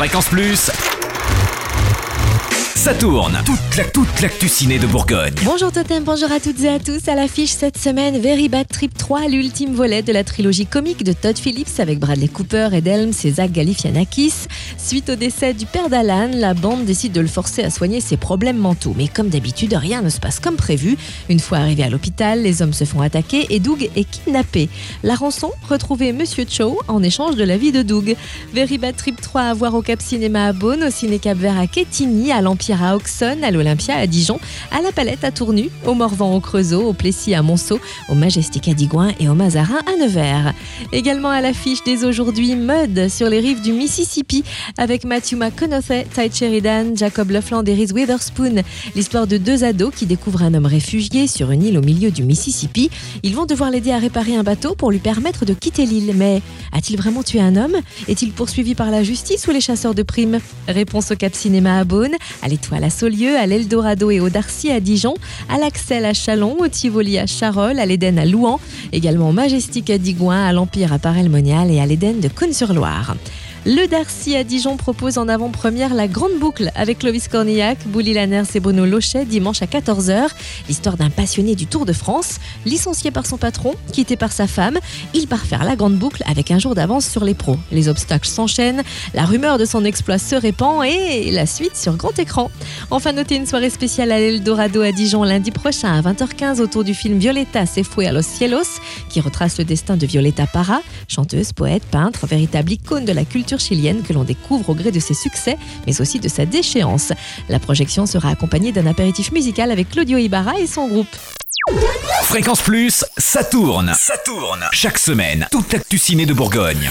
Fréquence Plus. Ça tourne. Toute la toute l'actu ciné de Bourgogne. Bonjour Totem, bonjour à toutes et à tous. À l'affiche cette semaine, Very Bad Trip 3, l'ultime volet de la trilogie comique de Todd Phillips avec Bradley Cooper, Ed Helms et Zach Galifianakis. Suite au décès du père d'Alan, la bande décide de le forcer à soigner ses problèmes mentaux. Mais comme d'habitude, rien ne se passe comme prévu. Une fois arrivé à l'hôpital, les hommes se font attaquer et Doug est kidnappé. La rançon, retrouver Monsieur Cho en échange de la vie de Doug. Very Bad Trip 3 à voir au Cap Cinéma à Beaune, au Ciné Cap Vert à Quetigny, à l'Empire à Auxonne, à l'Olympia à Dijon, à la Palette à Tournu, au Morvan au Creusot, au Plessis à Monceau, au Majestic à Digoin et au Mazarin à Nevers. Également à l'affiche dès aujourd'hui, Mud sur les rives du Mississippi avec Matthew McConaughey, Ty Sheridan, Jacob Lofland et Reese Witherspoon. L'histoire de deux ados qui découvrent un homme réfugié sur une île au milieu du Mississippi. Ils vont devoir l'aider à réparer un bateau pour lui permettre de quitter l'île. Mais a-t-il vraiment tué un homme? Est-il poursuivi par la justice ou les chasseurs de primes? Réponse au Cap Cinéma à Beaune, à l'Étoile à Saulieu, à l'Eldorado et au Darcy à Dijon, à l'Axel à Chalon, au Tivoli à Charolles, à l'Éden à Louan, également au Majestic à Digoin, à l'Empire à Parel-Monial et à l'Éden de Cône-sur-Loire. Le Darcy à Dijon propose en avant-première la grande boucle avec Clovis Cornillac, Bouli Lanners et Bruno Lochet dimanche à 14h. L'histoire d'un passionné du Tour de France, licencié par son patron, quitté par sa femme. Il part faire la grande boucle avec un jour d'avance sur les pros. Les obstacles s'enchaînent, la rumeur de son exploit se répand et la suite sur grand écran. Enfin, notez une soirée spéciale à l'Eldorado à Dijon lundi prochain à 20h15 autour du film Violeta se fue a los cielos qui retrace le destin de Violeta Parra, chanteuse, poète, peintre, véritable icône de la chilienne que l'on découvre au gré de ses succès, mais aussi de sa déchéance. La projection sera accompagnée d'un apéritif musical avec Claudio Ibarra et son groupe. Fréquence Plus, ça tourne. Ça tourne. Chaque semaine, toute l'actu ciné de Bourgogne.